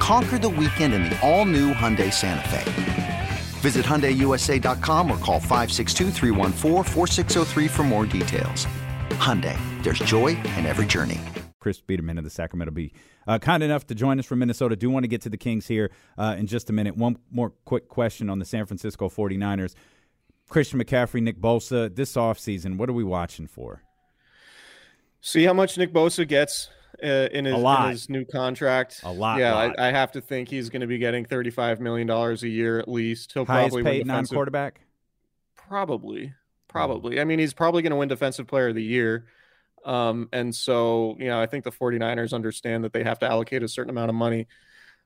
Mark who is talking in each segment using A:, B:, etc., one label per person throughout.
A: Conquer the weekend in the all new Hyundai Santa Fe. Visit HyundaiUSA.com or call 562 for more details. Hyundai, there's joy in every journey.
B: Chris Biderman of the Sacramento Bee. Uh, kind enough to join us from Minnesota. Do you want to get to the Kings here uh, in just a minute. One more quick question on the San Francisco 49ers. Christian McCaffrey, Nick Bosa, this offseason, what are we watching for?
C: See how much Nick Bosa gets in, his, in, his, new contract.
B: A lot.
C: Yeah,
B: lot.
C: I, I, have to think he's going to be getting thirty-five million dollars a year at least. He'll
B: Highest
C: probably
B: paid non-quarterback.
C: Probably, probably. I mean, he's probably going to win Defensive Player of the Year. Um, and so, you know, I think the 49ers understand that they have to allocate a certain amount of money,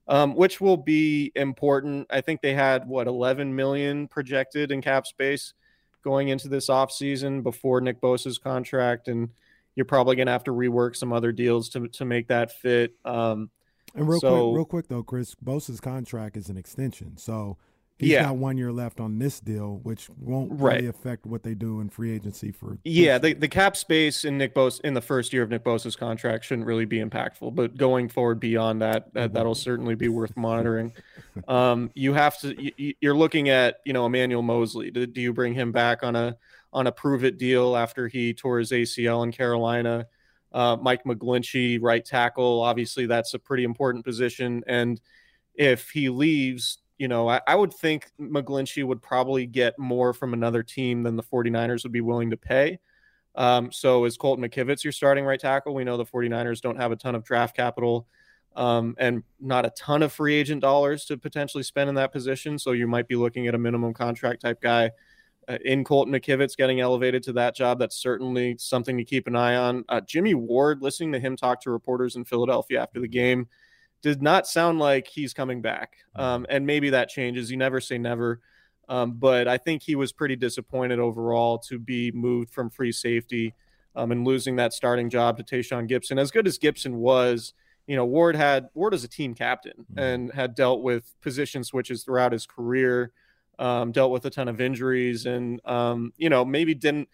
C: um, which will be important. I think they had what 11 million projected in cap space going into this offseason before Nick Bosa's contract and you're probably going to have to rework some other deals to to make that fit. Um,
D: and real
C: so,
D: quick, real quick though, Chris, Bosa's contract is an extension, so he's
C: yeah.
D: got one year left on this deal, which won't
C: right.
D: really affect what they do in free agency for.
C: Yeah, the, the cap space in Nick Bosa in the first year of Nick Bosa's contract shouldn't really be impactful, but going forward beyond that, that mm-hmm. that'll certainly be worth monitoring. um, you have to. You, you're looking at you know Emmanuel Moseley. Do, do you bring him back on a on a prove it deal after he tore his ACL in Carolina. Uh, Mike McGlinchey, right tackle, obviously that's a pretty important position. And if he leaves, you know, I, I, would think McGlinchey would probably get more from another team than the 49ers would be willing to pay. Um, so is Colton McKivitz your starting right tackle? We know the 49ers don't have a ton of draft capital um, and not a ton of free agent dollars to potentially spend in that position. So you might be looking at a minimum contract type guy in Colton McKivitz getting elevated to that job. That's certainly something to keep an eye on. Uh, Jimmy Ward, listening to him talk to reporters in Philadelphia after the game, did not sound like he's coming back. Um, and maybe that changes. You never say never. Um, but I think he was pretty disappointed overall to be moved from free safety um, and losing that starting job to Tashaun Gipson. As good as Gipson was, you know, Ward had Ward as a team captain mm-hmm. and had dealt with position switches throughout his career um, dealt with a ton of injuries, and um, you know maybe didn't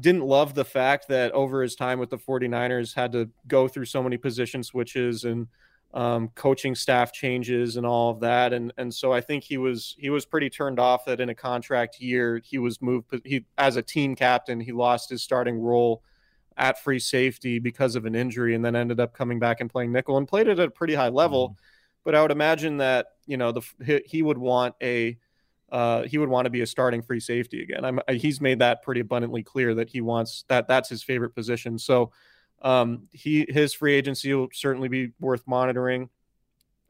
C: didn't love the fact that over his time with the 49ers had to go through so many position switches and um, coaching staff changes and all of that and and so I think he was he was pretty turned off that in a contract year he was moved he as a team captain he lost his starting role at free safety because of an injury and then ended up coming back and playing nickel and played it at a pretty high level mm-hmm. but I would imagine that you know the he would want a uh, he would want to be a starting free safety again. I'm, he's made that pretty abundantly clear that he wants that. That's his favorite position. So um, he his free agency will certainly be worth monitoring.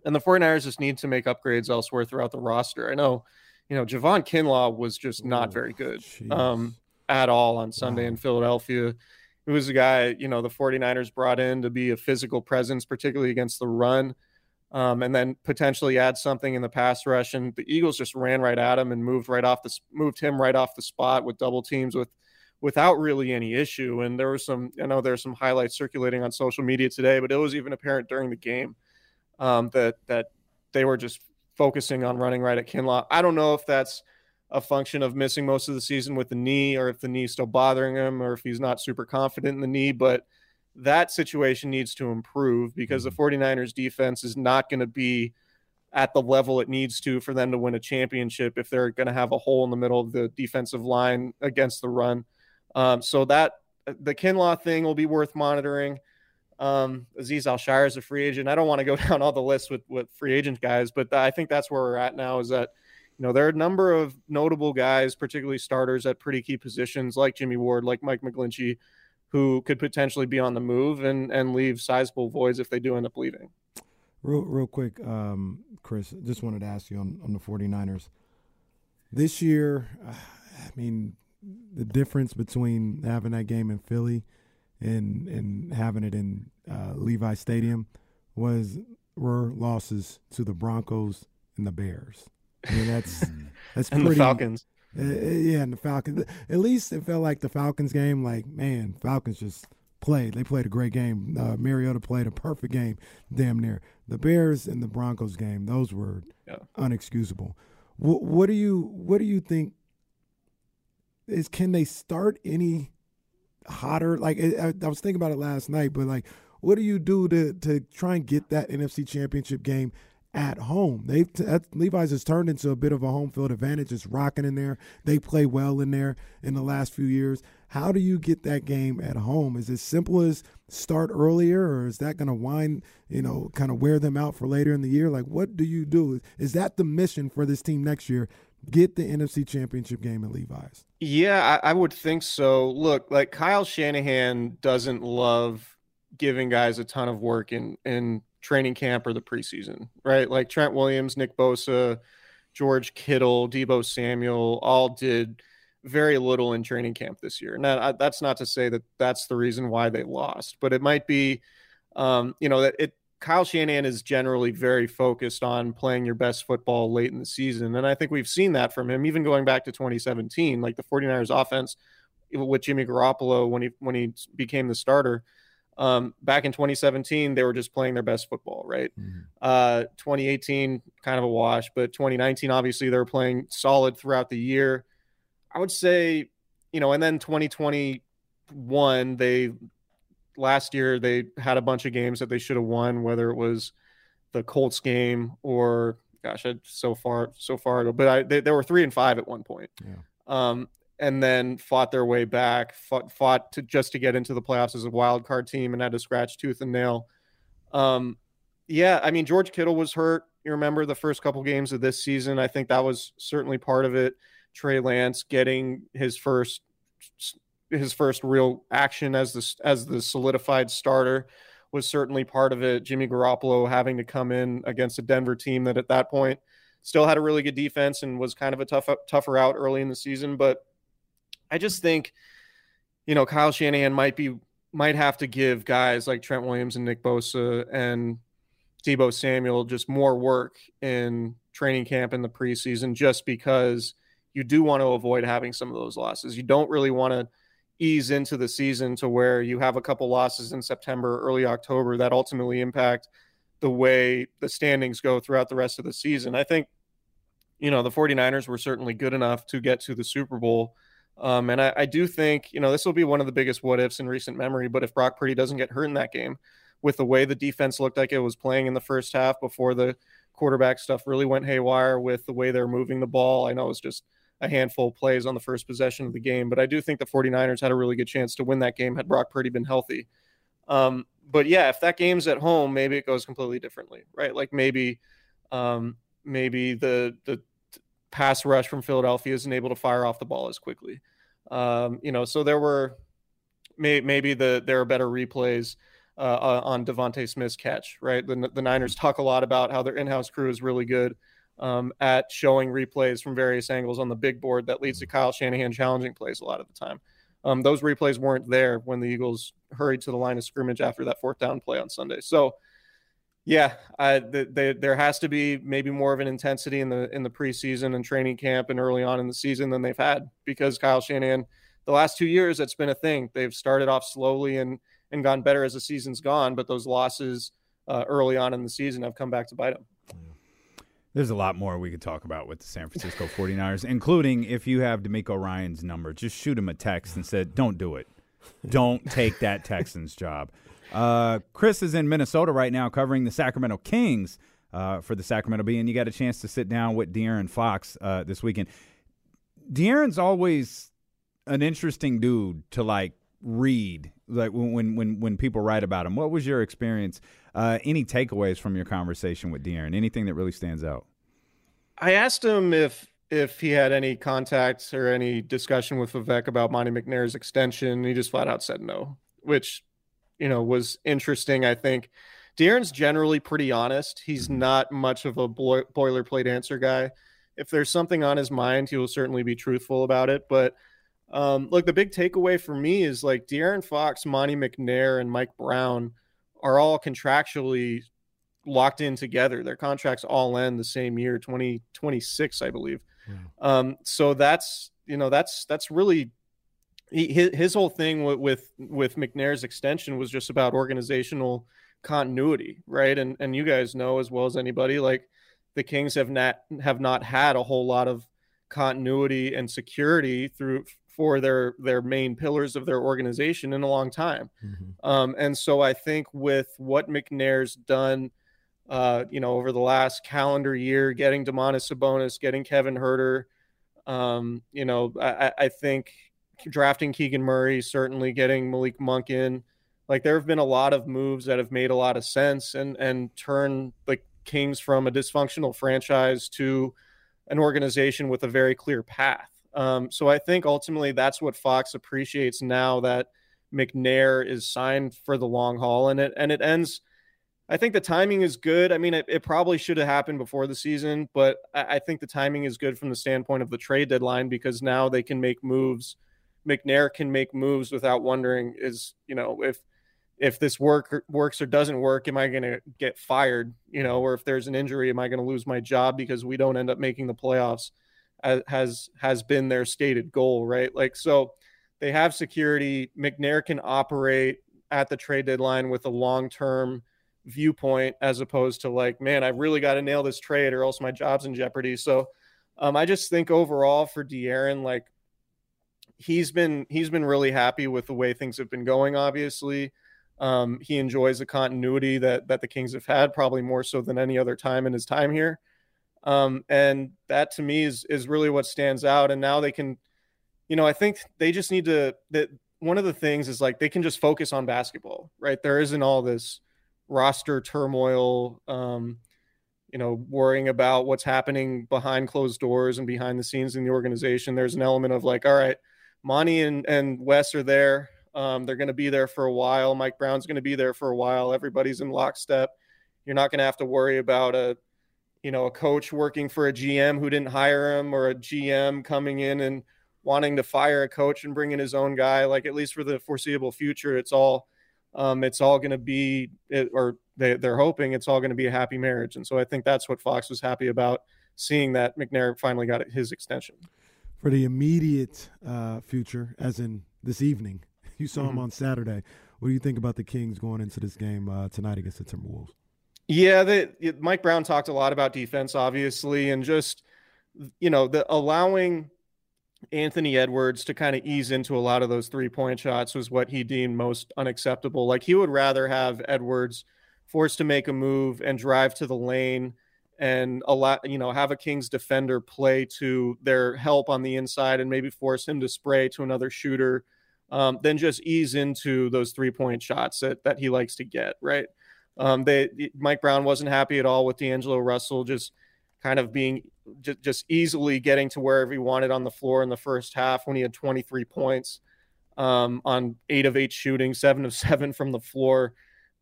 C: And the 49ers just need to make upgrades elsewhere throughout the roster. I know, you know, Javon Kinlaw was just not oh, very good um, at all on Sunday wow. in Philadelphia. He was a guy, you know, the 49ers brought in to be a physical presence, particularly against the run um, and then potentially add something in the pass rush. And the Eagles just ran right at him and moved right off the moved him right off the spot with double teams with without really any issue. And there was some, I know there's some highlights circulating on social media today, but it was even apparent during the game um, that that they were just focusing on running right at Kinlaw. I don't know if that's a function of missing most of the season with the knee, or if the knee's still bothering him, or if he's not super confident in the knee, but that situation needs to improve because the 49ers mm-hmm. defense is not going to be at the level it needs to for them to win a championship if they're going to have a hole in the middle of the defensive line against the run. Um, so that the Kinlaw thing will be worth monitoring. Um, Azeez Al-Shaair is a free agent. I don't want to go down all the lists with, with free agent guys, but I think that's where we're at now is that, you know, there are a number of notable guys, particularly starters at pretty key positions like Jimmy Ward, like Mike McGlinchey, who could potentially be on the move and and leave sizable voids if they do end up leaving.
D: Real real quick, um, Chris, just wanted to ask you on, on the 49ers. This year, I mean, the difference between having that game in Philly and and having it in uh, Levi Stadium was were losses to the Broncos and the Bears. I mean, that's that's
C: and
D: pretty,
C: the Falcons.
D: Uh, yeah, and the Falcons. At least it felt like the Falcons game. Like, man, Falcons just played. They played a great game. Uh, Mariota played a perfect game, damn near. The Bears and the Broncos game, those were yeah. unexcusable. What, what do you What do you think? Is can they start any hotter? Like I, I was thinking about it last night, but like, what do you do to to try and get that NFC Championship game at home. They Levi's has turned into a bit of a home field advantage. It's rocking in there. They play well in there in the last few years. How do you get that game at home? Is it simple as start earlier, or is that going to wind, you know, kind of wear them out for later in the year? Like, what do you do? Is that the mission for this team next year? Get the NFC Championship game at Levi's.
C: Yeah, I, I would think so. Look, like Kyle Shanahan doesn't love giving guys a ton of work in in training camp or the preseason, right? Like Trent Williams, Nick Bosa, George Kittle, Deebo Samuel all did very little in training camp this year. Now, that's not to say that that's the reason why they lost, but it might be, um, you know, that it. Kyle Shanahan is generally very focused on playing your best football late in the season. And I think we've seen that from him, even going back to 2017, like the 49ers offense with Jimmy Garoppolo when he when he became the starter um, back in 2017, they were just playing their best football, right? Mm-hmm. Uh, 2018, kind of a wash, but 2019, obviously, they were playing solid throughout the year. I would say, you know, and then 2021, they last year they had a bunch of games that they should have won, whether it was the Colts game or gosh, so far so far ago, but I, they, they were three and five at one point. Yeah. Um, and then fought their way back, fought, fought to just to get into the playoffs as a wild card team and had to scratch tooth and nail. Um, yeah, I mean George Kittle was hurt. You remember the first couple games of this season? I think that was certainly part of it. Trey Lance getting his first his first real action as the as the solidified starter was certainly part of it. Jimmy Garoppolo having to come in against a Denver team that at that point still had a really good defense and was kind of a tough tougher out early in the season, but I just think, you know, Kyle Shanahan might be might have to give guys like Trent Williams and Nick Bosa and Deebo Samuel just more work in training camp in the preseason, just because you do want to avoid having some of those losses. You don't really want to ease into the season to where you have a couple losses in September, early October that ultimately impact the way the standings go throughout the rest of the season. I think, you know, the 49ers were certainly good enough to get to the Super Bowl um, and I, I, do think, you know, this will be one of the biggest what ifs in recent memory. But if Brock Purdy doesn't get hurt in that game, with the way the defense looked like it was playing in the first half before the quarterback stuff really went haywire, with the way they're moving the ball, I know it's just a handful of plays on the first possession of the game. But I do think the 49ers had a really good chance to win that game had Brock Purdy been healthy. Um, but yeah, if that game's at home, maybe it goes completely differently, right? Like maybe, um, maybe the the pass rush from Philadelphia isn't able to fire off the ball as quickly. Um, you know, so there were may, maybe the there are better replays uh, uh, on DeVonta Smith's catch, right? The, the Niners talk a lot about how their in-house crew is really good um, at showing replays from various angles on the big board that leads to Kyle Shanahan challenging plays a lot of the time. Um, those replays weren't there when the Eagles hurried to the line of scrimmage after that fourth down play on Sunday. So yeah, I, the, the, there has to be maybe more of an intensity in the in the preseason and training camp and early on in the season than they've had because Kyle Shanahan, the last two years, that's been a thing. They've started off slowly and and gone better as the season's gone, but those losses uh, early on in the season have come back to bite them.
B: There's a lot more we could talk about with the San Francisco 49ers, including if you have DeMeco Ryans' number, just shoot him a text and said, "Don't do it. Don't take that Texans job." Uh, Chris is in Minnesota right now covering the Sacramento Kings uh, for the Sacramento Bee, and you got a chance to sit down with De'Aaron Fox uh, this weekend. De'Aaron's always an interesting dude to like read, like when when when people write about him. What was your experience? Uh, any takeaways from your conversation with De'Aaron? Anything that really stands out?
C: I asked him if if he had any contacts or any discussion with Vivek about Monte McNair's extension. He just flat out said no, which you know was interesting. I think De'Aaron's generally pretty honest. He's mm-hmm. not much of a boilerplate answer guy. If there's something on his mind, he will certainly be truthful about it. But um, look, the big takeaway for me is like De'Aaron Fox, Monte McNair, and Mike Brown are all contractually locked in together. Their contracts all end the same year, 2026, I believe. Um, so that's you know that's that's really he, his, his whole thing with, with with McNair's extension was just about organizational continuity, right? And and you guys know as well as anybody, like the Kings have not have not had a whole lot of continuity and security through for their their main pillars of their organization in a long time. Mm-hmm. Um, and so I think with what McNair's done, uh, you know, over the last calendar year, getting Domantas Sabonis, getting Kevin Huerter, um, you know, I, I, think drafting Keegan Murray, certainly getting Malik Monk in. Like there have been a lot of moves that have made a lot of sense and and turn the Kings from a dysfunctional franchise to an organization with a very clear path. Um, so I think ultimately that's what Fox appreciates now that McNair is signed for the long haul, and it and it ends. I think the timing is good. I mean, it, it probably should have happened before the season, but I, I, think the timing is good from the standpoint of the trade deadline because now they can make moves. McNair can make moves without wondering is you know if if this work works or doesn't work, am I going to get fired? You know, or if there's an injury, am I going to lose my job because we don't end up making the playoffs? has has been their stated goal, right? Like so they have security. McNair can operate at the trade deadline with a long-term viewpoint as opposed to like, man, I've really got to nail this trade or else my job's in jeopardy. So um, I just think overall for De'Aaron, like he's been he's been really happy with the way things have been going. Obviously, um, he enjoys the continuity that that the Kings have had, probably more so than any other time in his time here. Um, and that to me is is really what stands out. And now they can, you know, I think they just need to that one of the things is like they can just focus on basketball, right? There isn't all this roster turmoil, um, you know, worrying about what's happening behind closed doors and behind the scenes in the organization. There's an element of like, all right, Monte and, and Wes are there. Um, they're going to be there for a while. Mike Brown's going to be there for a while. Everybody's in lockstep. You're not going to have to worry about a you know, a coach working for a GM who didn't hire him or a GM coming in and wanting to fire a coach and bring in his own guy. Like at least for the foreseeable future, it's all um, it's all going to be, or they, they're hoping it's all going to be a happy marriage. And so I think that's what Fox was happy about seeing that McNair finally got his extension.
D: For the immediate uh, future, as in this evening, you saw mm-hmm. him on Saturday. What do you think about the Kings going into this game uh, tonight against the Timberwolves?
C: Yeah, the, Mike Brown talked a lot about defense, obviously, and just you know the allowing Anthony Edwards to kind of ease into a lot of those three point shots was what he deemed most unacceptable. Like he would rather have Edwards forced to make a move and drive to the lane and allow you know have a Kings defender play to their help on the inside and maybe force him to spray to another shooter. Um, then just ease into those three point shots that that he likes to get right. Um, they Mike Brown wasn't happy at all with D'Angelo Russell just kind of being just, just easily getting to wherever he wanted on the floor in the first half when he had 23 points um, on eight of eight shooting, seven of seven from the floor.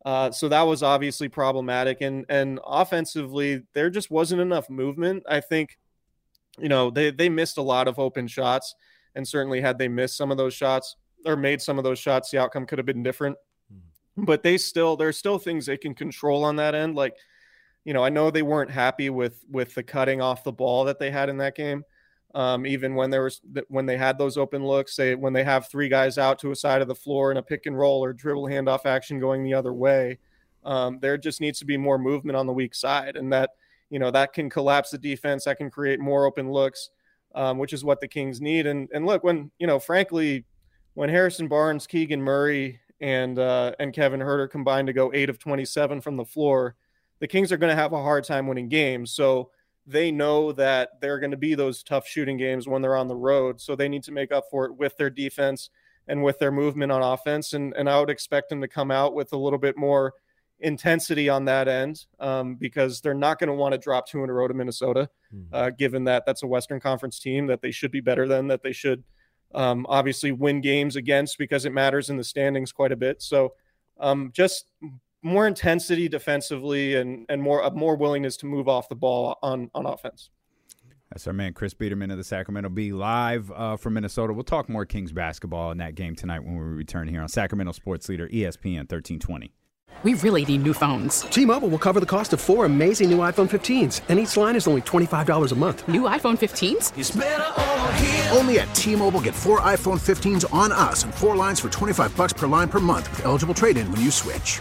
C: Uh, so that was obviously problematic. And and offensively, there just wasn't enough movement. I think, you know, they they missed a lot of open shots, and certainly had they missed some of those shots or made some of those shots, the outcome could have been different but they still there's still things they can control on that end like you know i know they weren't happy with with the cutting off the ball that they had in that game um, even when there was when they had those open looks they when they have three guys out to a side of the floor in a pick and roll or dribble handoff action going the other way um, there just needs to be more movement on the weak side and that you know that can collapse the defense that can create more open looks um, which is what the kings need and and look when you know frankly when harrison barnes keegan murray and uh, and Kevin Huerter combined to go eight of 27 from the floor, the Kings are going to have a hard time winning games. So they know that they're going to be those tough shooting games when they're on the road. So they need to make up for it with their defense and with their movement on offense. And and I would expect them to come out with a little bit more intensity on that end um, because they're not going to want to drop two in a row to Minnesota, mm-hmm. uh, given that that's a Western Conference team that they should be better than, that they should – um, obviously win games against because it matters in the standings quite a bit. So um, just more intensity defensively and and more more willingness to move off the ball on on offense.
B: That's our man Chris Biderman of the Sacramento Bee live uh, from Minnesota. We'll talk more Kings basketball in that game tonight when we return here on Sacramento Sports Leader ESPN 1320.
E: We really need new phones.
F: T-Mobile will cover the cost of four amazing new iPhone 15s, and each line is only $25 a month.
E: New iPhone 15s?
G: Only at T-Mobile get four iPhone 15s on us and four lines for 25 bucks per line per month with eligible trade-in when you switch.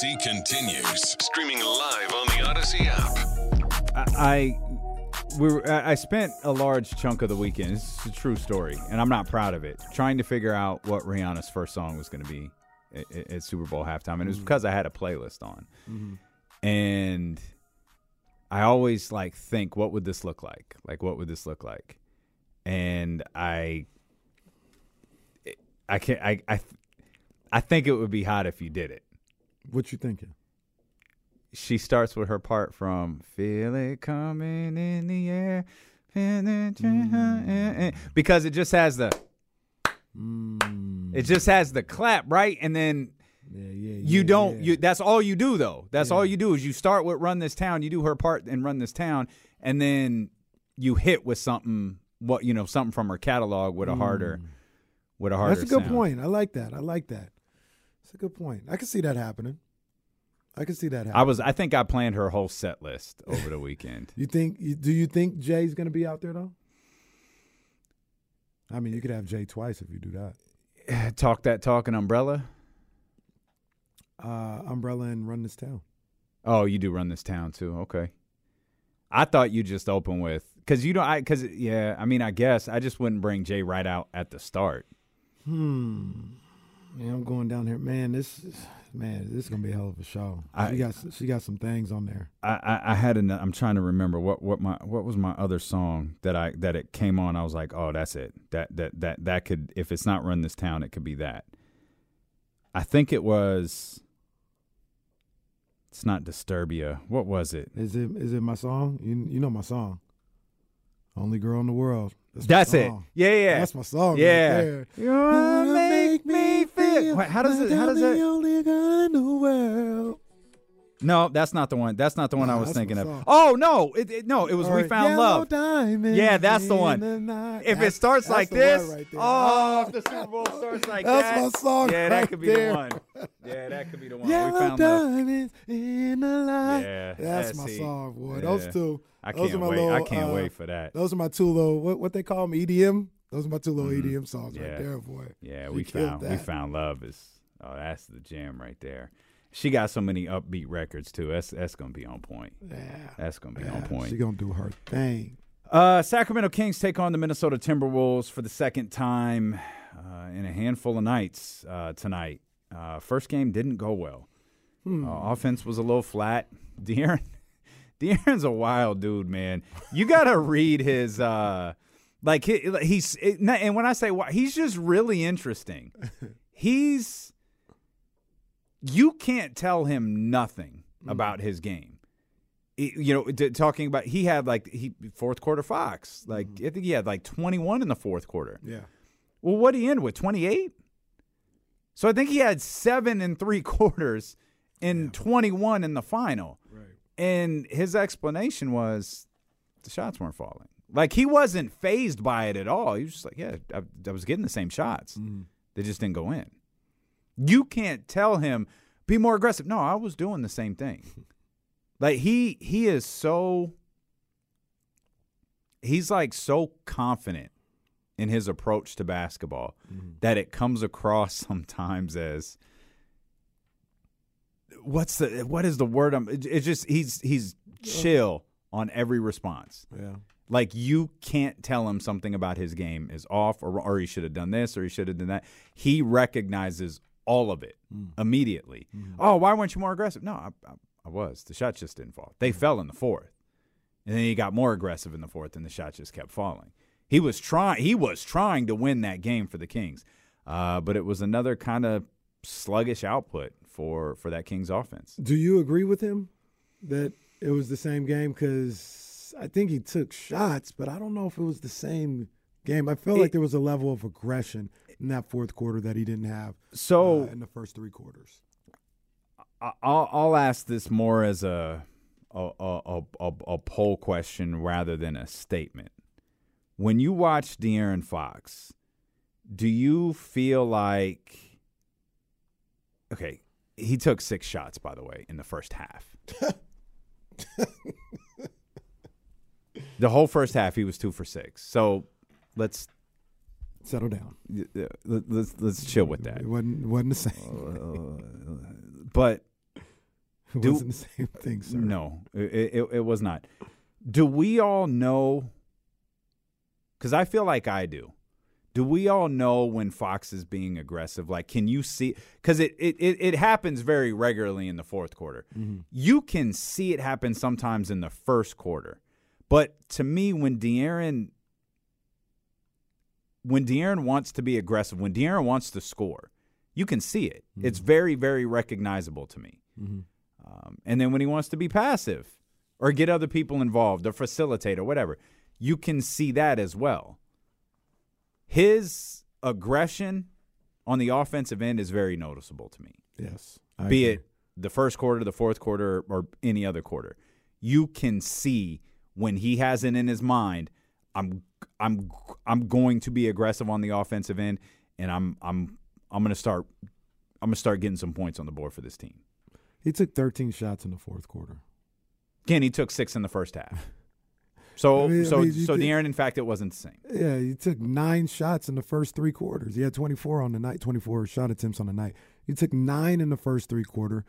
H: D'Lo continues streaming live on the Audacy app.
B: I, I we were, I spent a large chunk of the weekend. This is a true story, and I'm not proud of it. Trying to figure out what Rihanna's first song was going to be at, at, Super Bowl halftime, and it was mm-hmm. because I had a playlist on, mm-hmm. and I always like think, what would this look like? Like, what would this look like? And I, I can I I I think it would be hot if you did it.
D: What you thinking?
B: She starts with her part from "Feel It Coming in the Air," mm. because it just has the. Mm. It just has the clap right, and then yeah, yeah, you yeah, don't. You that's all you do though. That's all you do is you start with "Run This Town." You do her part and "Run This Town," and then you hit with something. What you know, something from her catalog with a harder, mm. with a harder.
D: That's a good
B: sound.
D: point. I like that. I like that. That's a good point. I can see that happening. I can see that happening.
B: I was. I think I planned her whole set list over the weekend.
D: you think? Do you think Jay's going to be out there though? I mean, you could have Jay twice if you do that.
B: Talk that talk and umbrella.
D: Uh, umbrella and run this town.
B: Oh, you do run this town too. Okay. I thought you just open with because you don't. I because yeah. I mean, I guess I just wouldn't bring Jay right out at the start.
D: Hmm. Yeah, I'm going down here, man. This is man, this is gonna be a hell of a show. I, she got she got some things on there.
B: I, I, I had an I'm trying to remember what what my what was my other song that I that it came on. I was like, oh, that's it. That that that that could if it's not Run This Town, it could be that. I think it was. It's not Disturbia. What was it?
D: Is it is it my song? You you know my song. Only girl in the world.
B: That's, That's it. Yeah, yeah.
D: That's my song.
B: Yeah.
D: Right
B: you wanna make me feel. Wait, how does it? How does
D: it? Only girl in the world.
B: No, that's not the one. That's not the one no, I was thinking of. Oh no, it, it, no, it was or "We Found Love." Yeah, that's the one. The if
D: that's,
B: it starts like this, right
D: oh,
B: if the Super Bowl starts like
D: that's
B: that,
D: that's my song.
B: Yeah,
D: right
B: that could be
D: there.
B: the one. Yeah, that could be the one.
D: Yellow
B: we found
D: diamonds love. in the light.
B: Yeah,
D: that's my
B: see.
D: song, boy.
B: Yeah.
D: Those two.
B: I can't
D: are my
B: wait.
D: Little,
B: I can't
D: uh,
B: wait for that.
D: Those are my two little what what they call them EDM. Those are my two little
B: mm-hmm.
D: EDM songs
B: yeah.
D: right there, boy.
B: Yeah, we found we found love is oh that's the jam right there. She got so many upbeat records too. That's that's gonna be on point.
D: Yeah,
B: that's gonna be
D: yeah,
B: on point.
D: She gonna do her thing.
B: Uh, Sacramento Kings take on the Minnesota Timberwolves for the second time uh, in a handful of nights uh, tonight. Uh, first game didn't go well. Hmm. Uh, offense was a little flat. De'Aaron, De'Aaron's a wild dude, man. You gotta read his. Like he, he's and when I say why, he's just really interesting. He's you can't tell him nothing mm. about his game. you know, d- talking about he had like he fourth quarter Fox, like mm. I think he had like 21 in the fourth quarter.
D: Yeah.
B: Well, what did he end with? 28. So I think he had seven and three quarters in yeah. 21 in the final.
D: Right.
B: And his explanation was the shots weren't falling. Like he wasn't phased by it at all. He was just like, yeah, I, I was getting the same shots. Mm-hmm. They just didn't go in. You can't tell him be more aggressive. No, I was doing the same thing. Like he he is so he's like so confident in his approach to basketball mm-hmm. that it comes across sometimes as what's the what is the word I'm it's just he's he's chill on every response.
D: Yeah.
B: Like you can't tell him something about his game is off or or he should have done this or he should have done that. He recognizes all of it hmm. immediately. Hmm. Oh, why weren't you more aggressive? No, I, I, I was. The shots just didn't fall. They hmm. fell in the fourth. And then he got more aggressive in the fourth and the shots just kept falling. He was trying he was trying to win that game for the Kings. Uh, but it was another kind of sluggish output for for that Kings offense.
D: Do you agree with him that it was the same game? Because I think he took shots, but I don't know if it was the same game. I felt like there was a level of aggression in that fourth quarter that he didn't have
B: So-
D: uh, in the first three quarters.
B: I'll I'll ask this more as a a, a, a, a, a poll question rather than a statement. When you watch De'Aaron Fox, do you feel like okay? He took six shots, by the way, in the first half. the whole first half, he was two for six. So let's
D: Settle down.
B: let's let's chill with that.
D: It wasn't wasn't the same.
B: Uh, but
D: It
B: do-
D: wasn't the same thing, sir.
B: No, it, it, it was not. Do we all know? Because I feel like I do. Do we all know when Fox is being aggressive? Like, can you see? Because it, it, it, it happens very regularly in the fourth quarter. Mm-hmm. You can see it happen sometimes in the first quarter. But to me, when De'Aaron when De'Aaron wants to be aggressive, when De'Aaron wants to score, you can see it. It's very, very recognizable to me. Um, and then when he wants to be passive or get other people involved or facilitate or whatever, you can see that as well. His aggression on the offensive end is very noticeable to me.
D: Yes. I
B: be
D: agree.
B: it the first quarter, the fourth quarter, or any other quarter. You can see when he has it in his mind, I'm I'm I'm going to be aggressive on the offensive end and I'm I'm I'm gonna start I'm gonna start getting some points on the board for this team.
D: He took 13 shots in the fourth quarter.
B: Again, he took six in the first half. So
D: I mean- I
B: so
D: mean,
B: so De'Aaron, in fact, it wasn't the same.
D: Yeah, he took nine shots in the first three quarters. He had 24 on the night, 24 shot attempts on the night. He took nine in the first three quarter,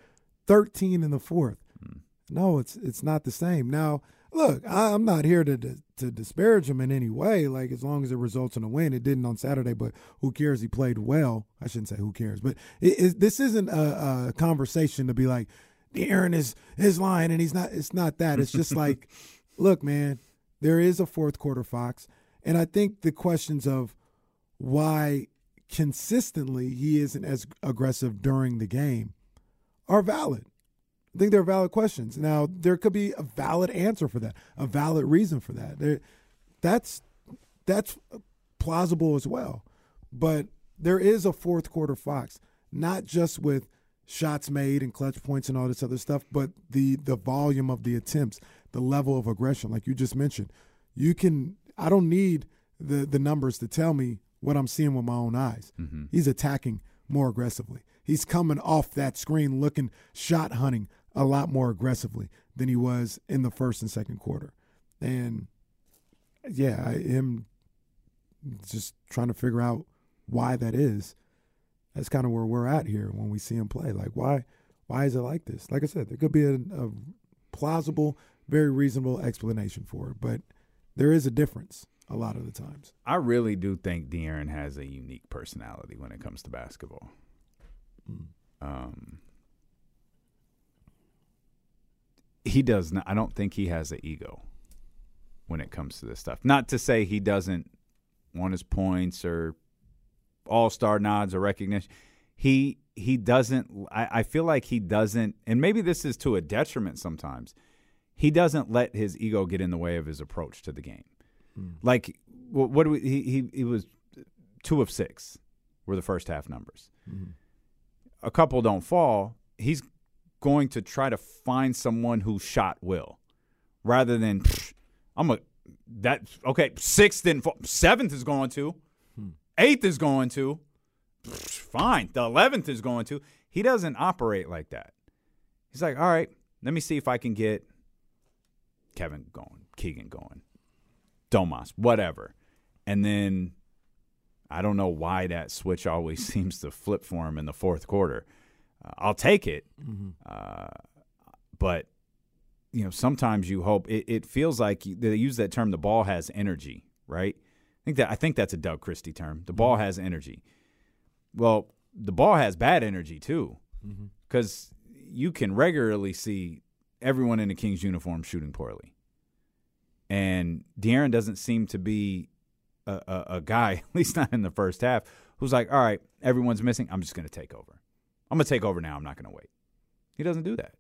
D: 13 in the fourth. Hmm. No, it's it's not the same. Now, look, I, I'm not here to to disparage him in any way. Like as long as it results in a win, it didn't on Saturday. But who cares? He played well. I shouldn't say who cares, but it, it, this isn't a, a conversation to be like, Aaron is is lying and he's not. It's not that. It's just like, look, man, there is a fourth quarter Fox, and I think the questions of why consistently he isn't as aggressive during the game are valid. I think they're valid questions. Now, there could be a valid answer for that, a valid reason for that. There, that's that's plausible as well. But there is a fourth quarter Fox, not just with shots made and clutch points and all this other stuff, but the the volume of the attempts, the level of aggression, like you just mentioned. You can I don't need the the numbers to tell me what I'm seeing with my own eyes. Mm-hmm. He's attacking more aggressively. He's coming off that screen looking shot hunting a lot more aggressively than he was in the first and second quarter. And yeah, I am just trying to figure out why that is. That's kind of where we're at here when we see him play. Like why why is it like this? Like I said, there could be a, a plausible, very reasonable explanation for it, but there is a difference a lot of the times.
B: I really do think De'Aaron has a unique personality when it comes to basketball. Um, he does not. I don't think he has an ego when it comes to this stuff. Not to say he doesn't want his points or all star nods or recognition. He he doesn't. I, I feel like he doesn't, and maybe this is to a detriment sometimes. He doesn't let his ego get in the way of his approach to the game. Mm. Like what, what do we? He, he he was two of six were the first half numbers. Mm-hmm. A couple don't fall. He's going to try to find someone who shot Will rather than I'm a that okay sixth and seventh is going to. Hmm. Eighth is going to. Fine. The eleventh is going to. He doesn't operate like that. He's like all right let me see if I can get Kevin going Keegan going Domas whatever and then I don't know why that switch always seems to flip for him in the fourth quarter. Uh, I'll take it, uh, but you know sometimes you hope it, it feels like you- they use that term. The ball has energy, right? I think that I think that's a Doug Christie term. The ball has energy. Well, the ball has bad energy too, because you can regularly see everyone in the Kings uniform shooting poorly, and De'Aaron doesn't seem to be a, a, a guy, at least not in the first half, who's like, all right, everyone's missing. I'm just going to take over. I'm going to take over now. I'm not going to wait. He doesn't do that.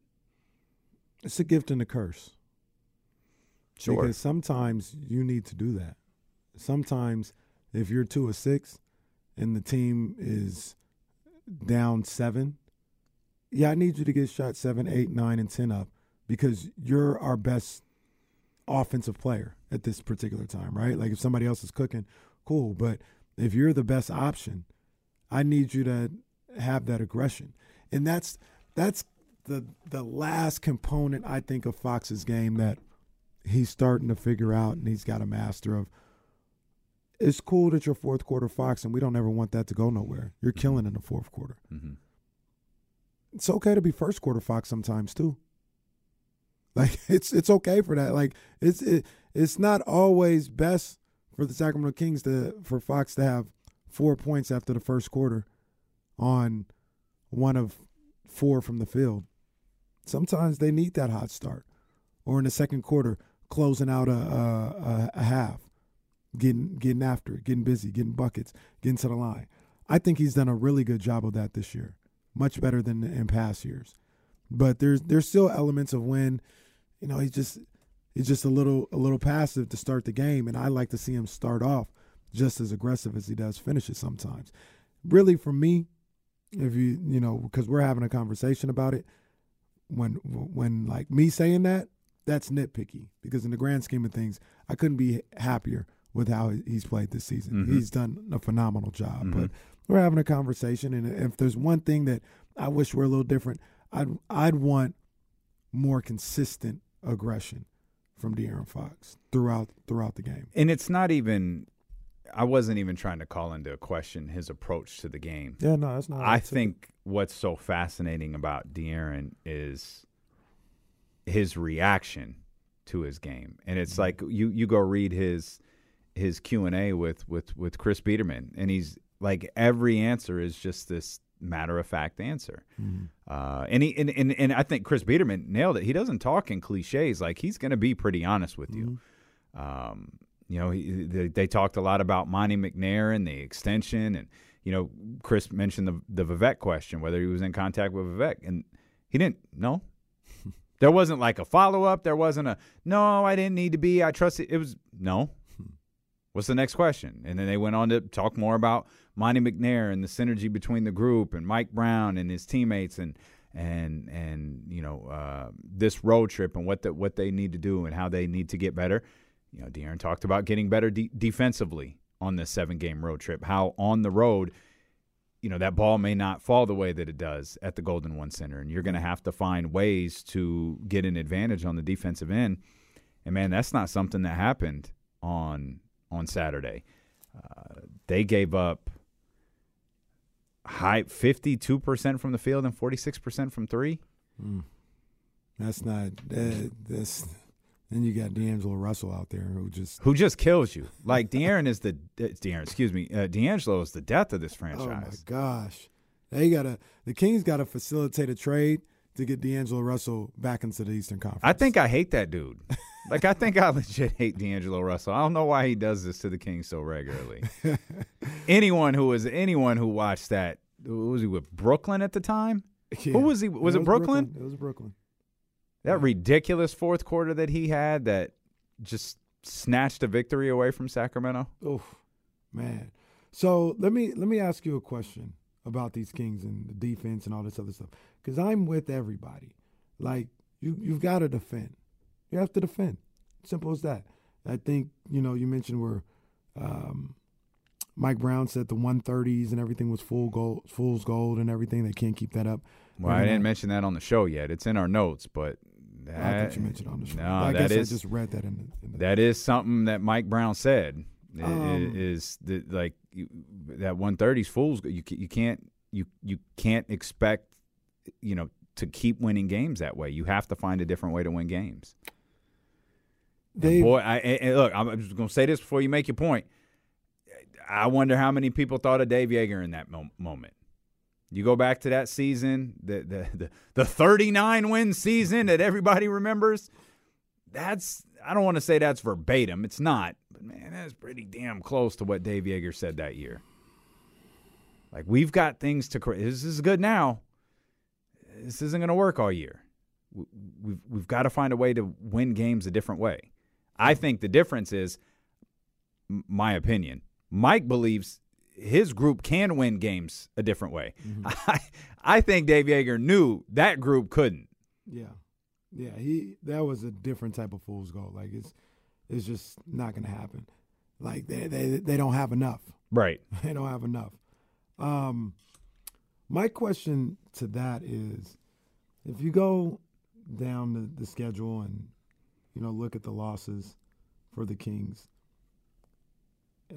D: It's a gift and a curse.
B: Sure.
D: Because sometimes you need to do that. Sometimes if you're two or six and the team is down seven, yeah, I need you to get shot seven, eight, nine, and ten up because you're our best offensive player at this particular time, right? Like if somebody else is cooking, cool. But if you're the best option, I need you to have that aggression. And that's that's the the last component I think of Fox's game that he's starting to figure out and he's got a master of. It's cool that you're fourth quarter Fox, and we don't ever want that to go nowhere. You're killing in the fourth quarter.
B: Mm-hmm.
D: It's okay to be first quarter Fox sometimes too. Like it's it's okay for that. Like it's it, it's not always best for the Sacramento Kings to for Fox to have four points after the first quarter on one of four from the field. Sometimes they need that hot start, or in the second quarter, closing out a a, a, half, getting getting after it, getting busy, getting buckets, getting to the line. I think he's done a really good job of that this year, much better than in past years. But there's there's still elements of when, you know, he's just he's just a little a little passive to start the game, and I like to see him start off just as aggressive as he does finish it sometimes. Really, for me, if you you know because we're having a conversation about it, when when like me saying that, that's nitpicky because in the grand scheme of things, I couldn't be happier with how he's played this season.
B: Mhm.
D: He's done a phenomenal job,
B: Mhm.
D: but we're having a conversation, and if there's one thing that I wish were a little different, I'd I'd want more consistent aggression from De'Aaron Fox throughout throughout the game.
B: And it's not even. I wasn't even trying to call into question his approach to the game.
D: Yeah, no, that's not.
B: I think what's so fascinating about De'Aaron is his reaction to his game, and it's
D: Mm-hmm.
B: like you you go read his his Q and A with with with Chris Biderman, and he's like every answer is just this matter of fact answer.
D: Mm-hmm.
B: Uh, and he and, and and I think Chris Biderman nailed it. He doesn't talk in cliches. Like he's going to be pretty honest with you. Um, you know, he, they, they talked a lot about Monte McNair and the extension, and you know, Chris mentioned the the Vivek question, whether he was in contact with Vivek, and he didn't. No, there wasn't like a follow up. There wasn't a no. I didn't need to be. I trusted. It was no. What's the next question? And then they went on to talk more about Monte McNair and the synergy between the group and Mike Brown and his teammates and and and you know uh, this road trip and what the, what they need to do and how they need to get better. You know, De'Aaron talked about getting better de- defensively on this seven game road trip. How on the road, you know, that ball may not fall the way that it does at the Golden One Center, and you're going to have to find ways to get an advantage on the defensive end. And man, that's not something that happened on on Saturday. Uh, they gave up high 52% from the field and 46% from three.
D: Mm. That's not that, that's. Then you got D'Angelo Russell out there who just
B: Who just kills you? Like De'Aaron is the De'Aaron, excuse me, uh, D'Angelo is the death of this franchise.
D: oh my gosh, they gotta the Kings gotta facilitate a trade to get D'Angelo Russell back into the Eastern Conference.
B: I think I hate that dude. like I think I legit hate D'Angelo Russell. I don't know why he does this to the Kings so regularly. anyone who was anyone who watched that who was he with Brooklyn at the time?
D: Yeah.
B: Who was he? Was it, Brooklyn?
D: It was Brooklyn.
B: That ridiculous fourth quarter that he had that just snatched a victory away from Sacramento.
D: Oh, man. So let me let me ask you a question. about these Kings and the defense and all this other stuff. Because I'm with everybody. Like you, you've got to defend. You have to defend. Simple as that. I think you know you mentioned where um, Mike Brown said the 130s and everything was full gold, fool's gold and everything. They can't keep that up.
B: Well, I didn't mention that on the show yet. It's in our notes, but that,
D: I thought you mentioned on the show.
B: No,
D: I
B: that
D: guess
B: is
D: I just read that in the, in the
B: that is something that Mike Brown said. i- i-
D: Um,
B: is that like that 130s fools? You you can't you you can't expect you know to keep winning games that way. You have to find a different way to win games.
D: They-
B: boy, I and- look. I'm just gonna say this before you make your point. I wonder how many people thought of Dave Joerger in that mo- moment. You go back to that season, the the the, the 39 win season that everybody remembers. That's I don't want to say that's verbatim. It's not, but man, that's pretty damn close to what Dave Joerger said that year. Like we've got things to correct. This is good now. This isn't going to work all year. We- We've we've got to find a way to win games a different way. I think the difference is, my opinion. Mike believes his group can win games a different way. I I think Dave Joerger knew that group couldn't.
D: Yeah, yeah. He that was a different type of fool's goal. Like it's it's just not going to happen. Like they they they don't have enough.
B: Right.
D: They don't have enough. Um, my question to that is, if you go down the, the schedule and you know look at the losses for the Kings,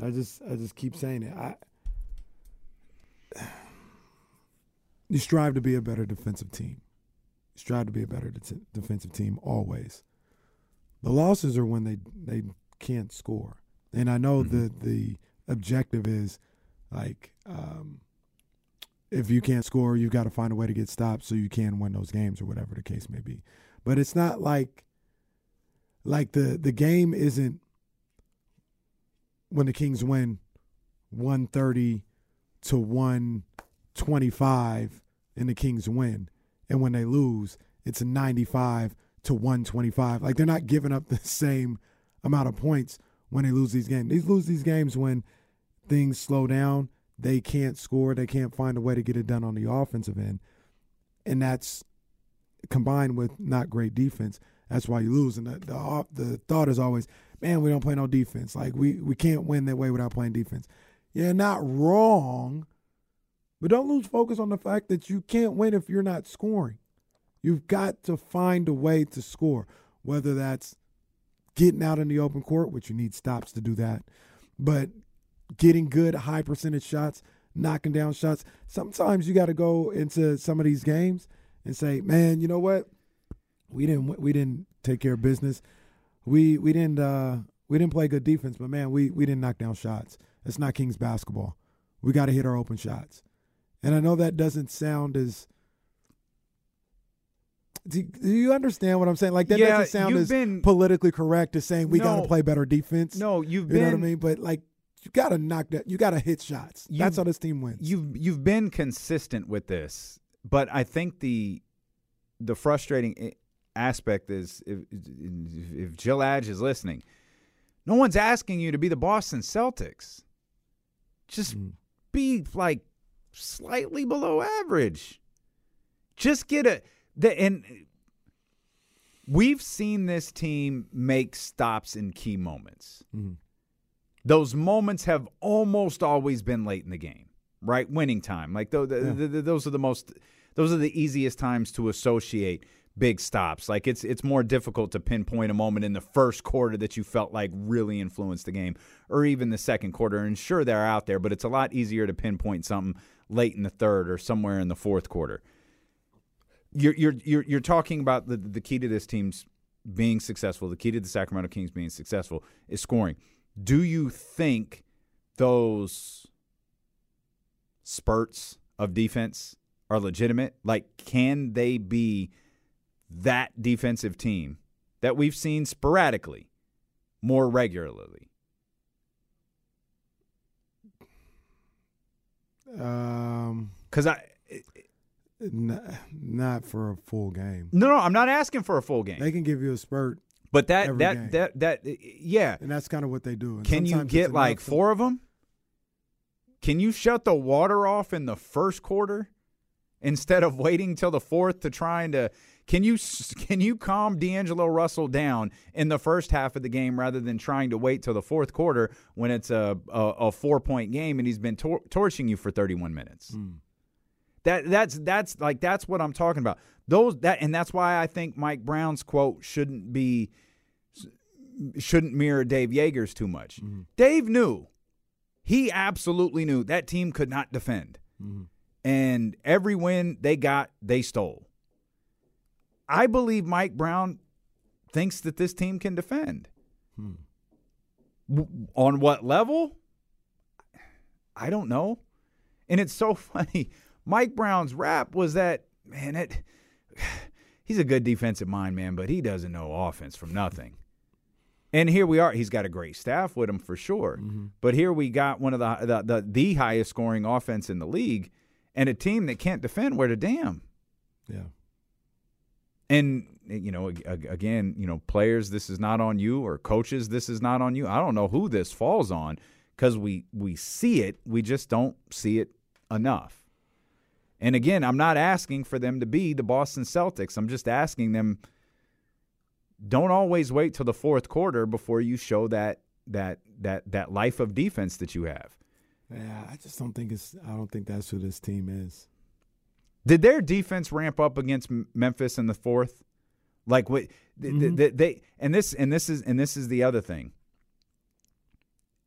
D: I just I just keep saying it. I you strive to be a better defensive team. You strive to be a better de- defensive team always. The losses are when they they can't score, and I know the the objective is like um, if you can't score, you've got to find a way to get stopped so you can win those games or whatever the case may be. But it's not like like the the game isn't when the Kings win 130 to 125 and the Kings win. And when they lose, it's a 95 to 125. Like they're not giving up the same amount of points when they lose these games. They lose these games when things slow down, they can't score, they can't find a way to get it done on the offensive end. And that's combined with not great defense. That's why you lose. And the, the, the thought is always, man, we don't play no defense. Like we, we can't win that way without playing defense. You're not wrong, but don't lose focus on the fact that you can't win if you're not scoring. You've got to find a way to score, whether that's getting out in the open court, which you need stops to do that, but getting good high percentage shots, knocking down shots. Sometimes you got to go into some of these games and say, "Man, you know what? We didn't we didn't take care of business. We we didn't uh we didn't play good defense, but man, we we didn't knock down shots. It's not Kings basketball. We got to hit our open shots." And I know that doesn't sound as do, do you understand what I'm saying? Like that
B: Yeah,
D: doesn't sound as
B: been-
D: politically correct as saying we got to play better defense.
B: No, you've
D: you know what I
B: been-
D: mean. But like, you got to knock that. You got to hit shots. That's how this team wins.
B: You've you've been consistent with this, but I think the the frustrating aspect is if, if, Jill Adge is listening, no one's asking you to be the Boston Celtics. Just hmm. be like slightly below average. Just get a the and we've seen this team make stops in key moments. Mm-hmm. Those moments have almost always been late in the game, right? Winning time, like the, the, the- those are the most, those are the easiest times to associate big stops. Like it's it's more difficult to pinpoint a moment in the first quarter that you felt like really influenced the game, or even the second quarter. And sure, they're out there, but it's a lot easier to pinpoint something late in the third or somewhere in the fourth quarter you're you're you're you're talking about the the key to this team's being successful. The key to the Sacramento Kings being successful is scoring. Do you think those spurts of defense are legitimate? Like, can they be that defensive team that we've seen sporadically more regularly?
D: Um,
B: because I
D: n- not for a full game.
B: no no I'm not asking for a full game.
D: They can give you a spurt,
B: But that that,
D: game.
B: that that yeah.
D: and that's kind of what they do. And
B: Can you get like four of them? Can you shut the water off in the first quarter instead of waiting till the fourth to trying to? Can you can you calm D'Angelo Russell down in the first half of the game rather than trying to wait till the fourth quarter when it's a a, a four point game and he's been tor- torching you for 31 minutes?
D: Mm.
B: That that's that's like that's what I'm talking about. Those that and that's why I think Mike Brown's quote shouldn't be shouldn't mirror Dave Joerger's too much.
D: Mm-hmm.
B: Dave knew. He absolutely knew that team could not defend.
D: Mm-hmm.
B: And every win they got, they stole. I believe Mike Brown thinks that this team can defend.
D: Hmm.
B: W- On what level? I don't know. And it's so funny. Mike Brown's rap was that, man, it he's a good defensive mind, man, but he doesn't know offense from nothing. And here we are. He's got a great staff with him for sure. But here we got one of the, the the the highest scoring offense in the league, and a team that can't defend. Where to damn?
D: Yeah.
B: And eh, you know, ag- ag- again, you know, players, this is not on you, or coaches, this is not on you. I don't know who this falls on because we we see it, we just don't see it enough. And again, I'm not asking for them to be the Boston Celtics. I'm just asking them don't always wait till the fourth quarter before you show that that that that life of defense that you have.
D: Yeah, I just don't think it's. I don't think that's who this team is.
B: Did their defense ramp up against Memphis in the fourth? Like what th- th-
D: Mhm.
B: th- they and this and this is and this is the other thing.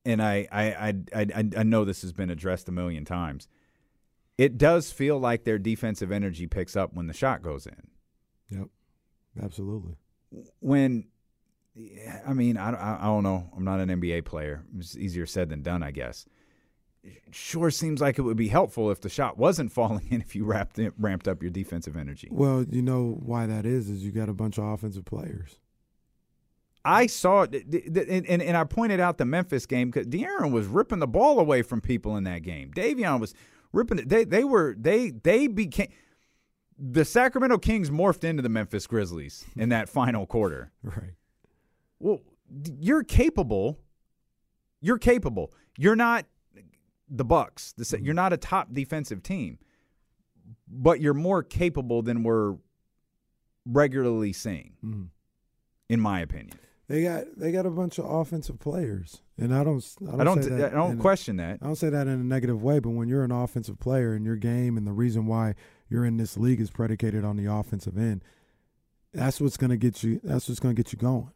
B: And I I I I, I know this has been addressed a million times. It does feel like their defensive energy picks up when the shot goes in.
D: Yep, absolutely.
B: When I mean I I don't know. I'm not an NBA player. It's easier said than done, I guess. Sure seems like it would be helpful if the shot wasn't falling in if you wrapped it, ramped up your defensive energy.
D: Well, you know why that is? Is you got a bunch of offensive players.
B: I saw it, th- th- and, and, and I pointed out the Memphis game because De'Aaron was ripping the ball away from people in that game. Davion was ripping it. They they were they they became the Sacramento Kings morphed into the Memphis Grizzlies in that final quarter.
D: Right.
B: Well, you're capable. You're capable. You're not the Bucks. The, Sa- you're not a top defensive team, but you're more capable than we're regularly seeing,
D: Mhm.
B: in my opinion.
D: They got they got a bunch of offensive players, and I don't I don't
B: I don't I don't
D: in a-
B: question that.
D: I don't say that in a negative way, but when you're an offensive player and your game and the reason why you're in this league is predicated on the offensive end, that's what's gonna get you. That's what's gonna get you going.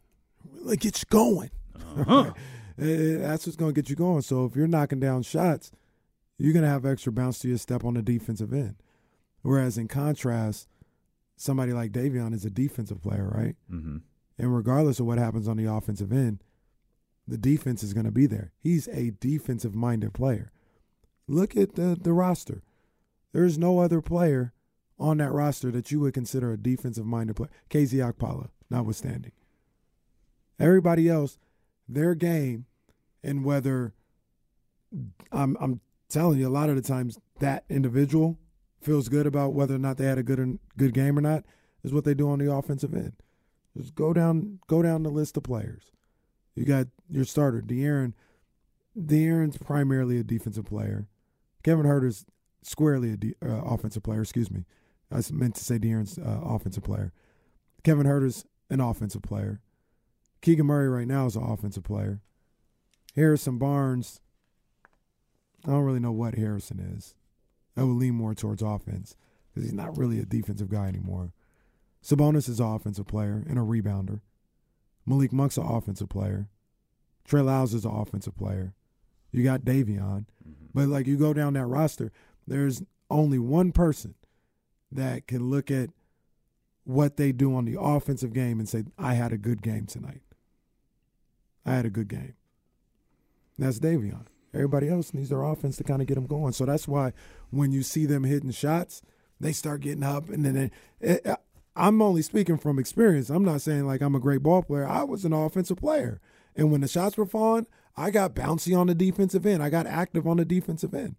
D: Really get you going.
B: Uh-huh.
D: Eh, that's what's gonna get you going. So if you're knocking down shots, you're gonna have extra bounce to your step on the defensive end. Whereas in contrast, somebody like Davion is a defensive player, right?
B: Mm-hmm.
D: And regardless of what happens on the offensive end, the defense is going to be there. He's a defensive minded player. Look at the, the roster. There's no other player on that roster that you would consider a defensive minded player. KZ Okpala, notwithstanding. Everybody else, their game, and whether I'm I'm telling you, a lot of the times that individual feels good about whether or not they had a good good game or not is what they do on the offensive end. Just go down go down the list of players. You got your starter, De'Aaron. De'Aaron's primarily a defensive player. Kevin Huerter's squarely a de- uh, offensive player. Excuse me, I meant to say De'Aaron's uh, offensive player. Kevin Huerter's an offensive player. Keegan Murray right now is an offensive player. Harrison Barnes. I don't really know what Harrison is. I would lean more towards offense because he's not really a defensive guy anymore. Sabonis is an offensive player and a rebounder. Malik Monk's an offensive player. Trey Lyles is an offensive player. You got Davion. Mm-hmm. But like you go down that roster, there's only one person that can look at what they do on the offensive game and say, I had a good game tonight. I had a good game. That's Davion. Everybody else needs their offense to kind of get them going. So that's why when you see them hitting shots, they start getting up. And then it, it, eh, eh, I'm only speaking from experience. I'm not saying like I'm a great ball player. I was an offensive player. And when the shots were falling, I got bouncy on the defensive end. I got active on the defensive end.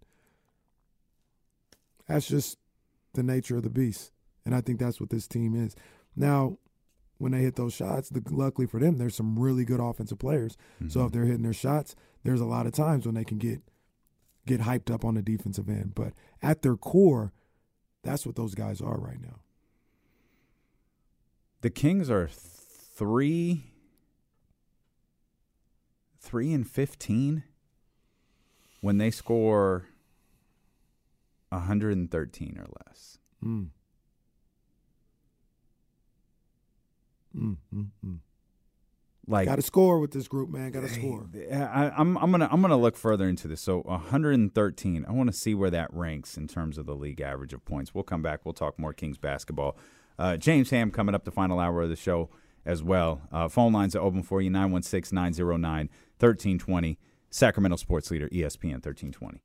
D: That's just the nature of the beast. And I think that's what this team is. Now, when they hit those shots, the, luckily for them, there's some really good offensive players. So if they're hitting their shots, there's a lot of times when they can get get hyped up on the defensive end. But at their core, that's what those guys are right now.
B: The Kings are three, three and fifteen when they score 113 or less.
D: Mm. Mm, mm, mm.
B: Like
D: got to score with this group, man. Got to score.
B: I, I'm I'm gonna I'm gonna look further into this. So 113. I want to see where that ranks in terms of the league average of points. We'll come back. We'll talk more Kings basketball. Uh, James Ham coming up the final hour of the show as well. Uh, phone lines are open for you 916 909 1320. Sacramento sports leader ESPN 1320.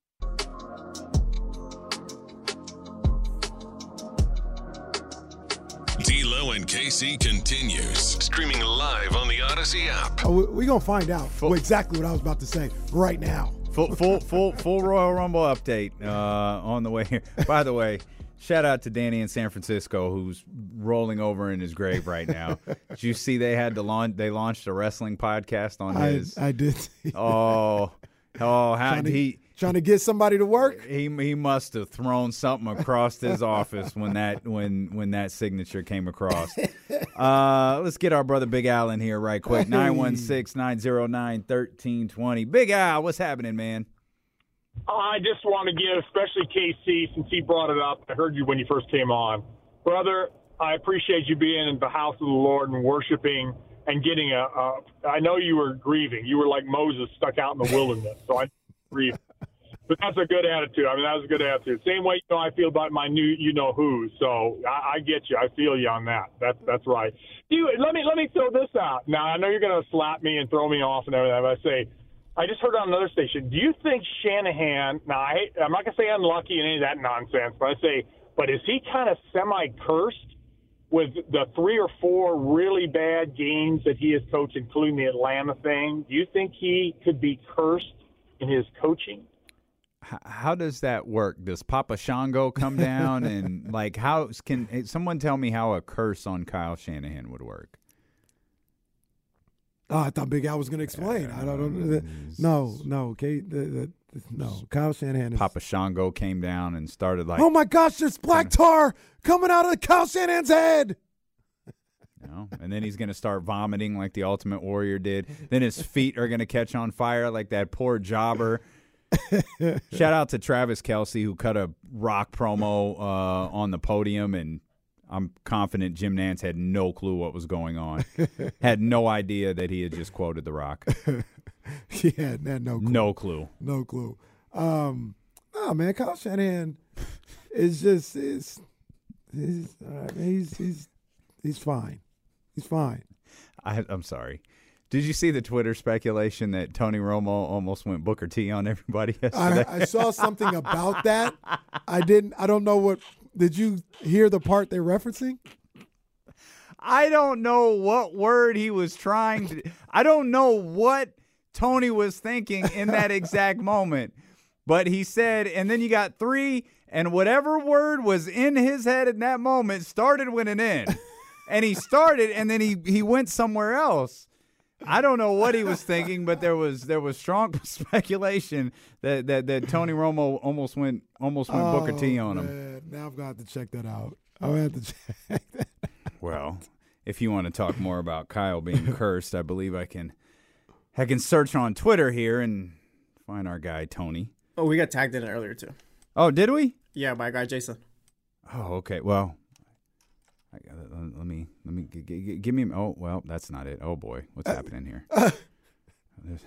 H: D'Lo and KC continues streaming live on the Audacy app.
D: Oh, We're gonna find out exactly what I was about to say right now.
B: Full full full full Royal Rumble update uh, on the way here. By the way, shout out to Danny in San Francisco who's rolling over in his grave right now. did you see they had to launch? They launched a wrestling podcast on
D: I,
B: his.
D: I did.
B: Oh, oh, how
D: trying to,
B: he
D: trying to get somebody to work.
B: he he must have thrown something across his office when that when when that signature came across. Uh, let's get our brother Big Al in here right quick. 916-909-1320. Big Al, what's happening, man?
I: I just want to give, especially KC, since he brought it up. I heard you when you first came on, brother. I appreciate you being in the house of the Lord and worshiping and getting a. a I know you were grieving. You were like Moses stuck out in the wilderness. So I grieve. But that's a good attitude. I mean, that was a good attitude. Same way you know I feel about my new, you know who. So I, I get you. I feel you on that. That's that's right. You let me let me throw this out. Now I know you're to slap me and throw me off and everything. But I say, I just heard on another station. Do you think Shanahan? Now I I'm not to say unlucky and any of that nonsense, but I say, but is he kind of semi cursed with the three or four really bad games that he has coached, including the Atlanta thing? Do you think he could be cursed in his coaching?
B: H- how does that work? Does Papa Shango come down and like how can eh, someone tell me how a curse on Kyle Shanahan would work?
D: Oh, I thought Big Al was going to explain. I don't know. No, no, okay, the, the, no. Kyle Shanahan is.
B: Papa Shango came down and started like
D: oh my gosh, there's black tar coming out of Kyle Shanahan's head.
B: you know, and then he's going to start vomiting like the Ultimate Warrior did. Then his feet are going to catch on fire like that poor jobber. Shout out to Travis Kelce who cut a rock promo uh, on the podium, and I'm confident Jim Nantz had no clue what was going on. had no idea that he had just quoted the rock.
D: he had, had no clue.
B: No clue.
D: No clue. Um, no, man, Kyle Shanahan is just is he's, uh, he's he's he's fine. He's fine.
B: I, I'm sorry. Did you see the Twitter speculation that Tony Romo almost went Booker T on everybody yesterday?
D: I, I saw something about that. I didn't. I don't know what. Did you hear the part they're referencing?
B: I don't know what word he was trying to. I don't know what Tony was thinking in that exact moment. But he said, and then you got three, and whatever word was in his head in that moment started with an N. and he started, and then he he went somewhere else. I don't know what he was thinking, but there was there was strong speculation that that, that Tony Romo almost went almost went
D: oh,
B: Booker T oh, on him.
D: Man. Now I've got to check that out. I'm gonna have to check that.
B: Well, if you want to talk more about Kyle being cursed, I believe I can I can search on Twitter here and find our guy Tony.
J: Oh, we got tagged in it earlier too.
B: Oh, did we?
J: Yeah, by guy Jason.
B: Oh, okay. Well, I, uh, let me let me g- g- give me. Oh, well, that's not it. Oh boy, what's happening here? There's-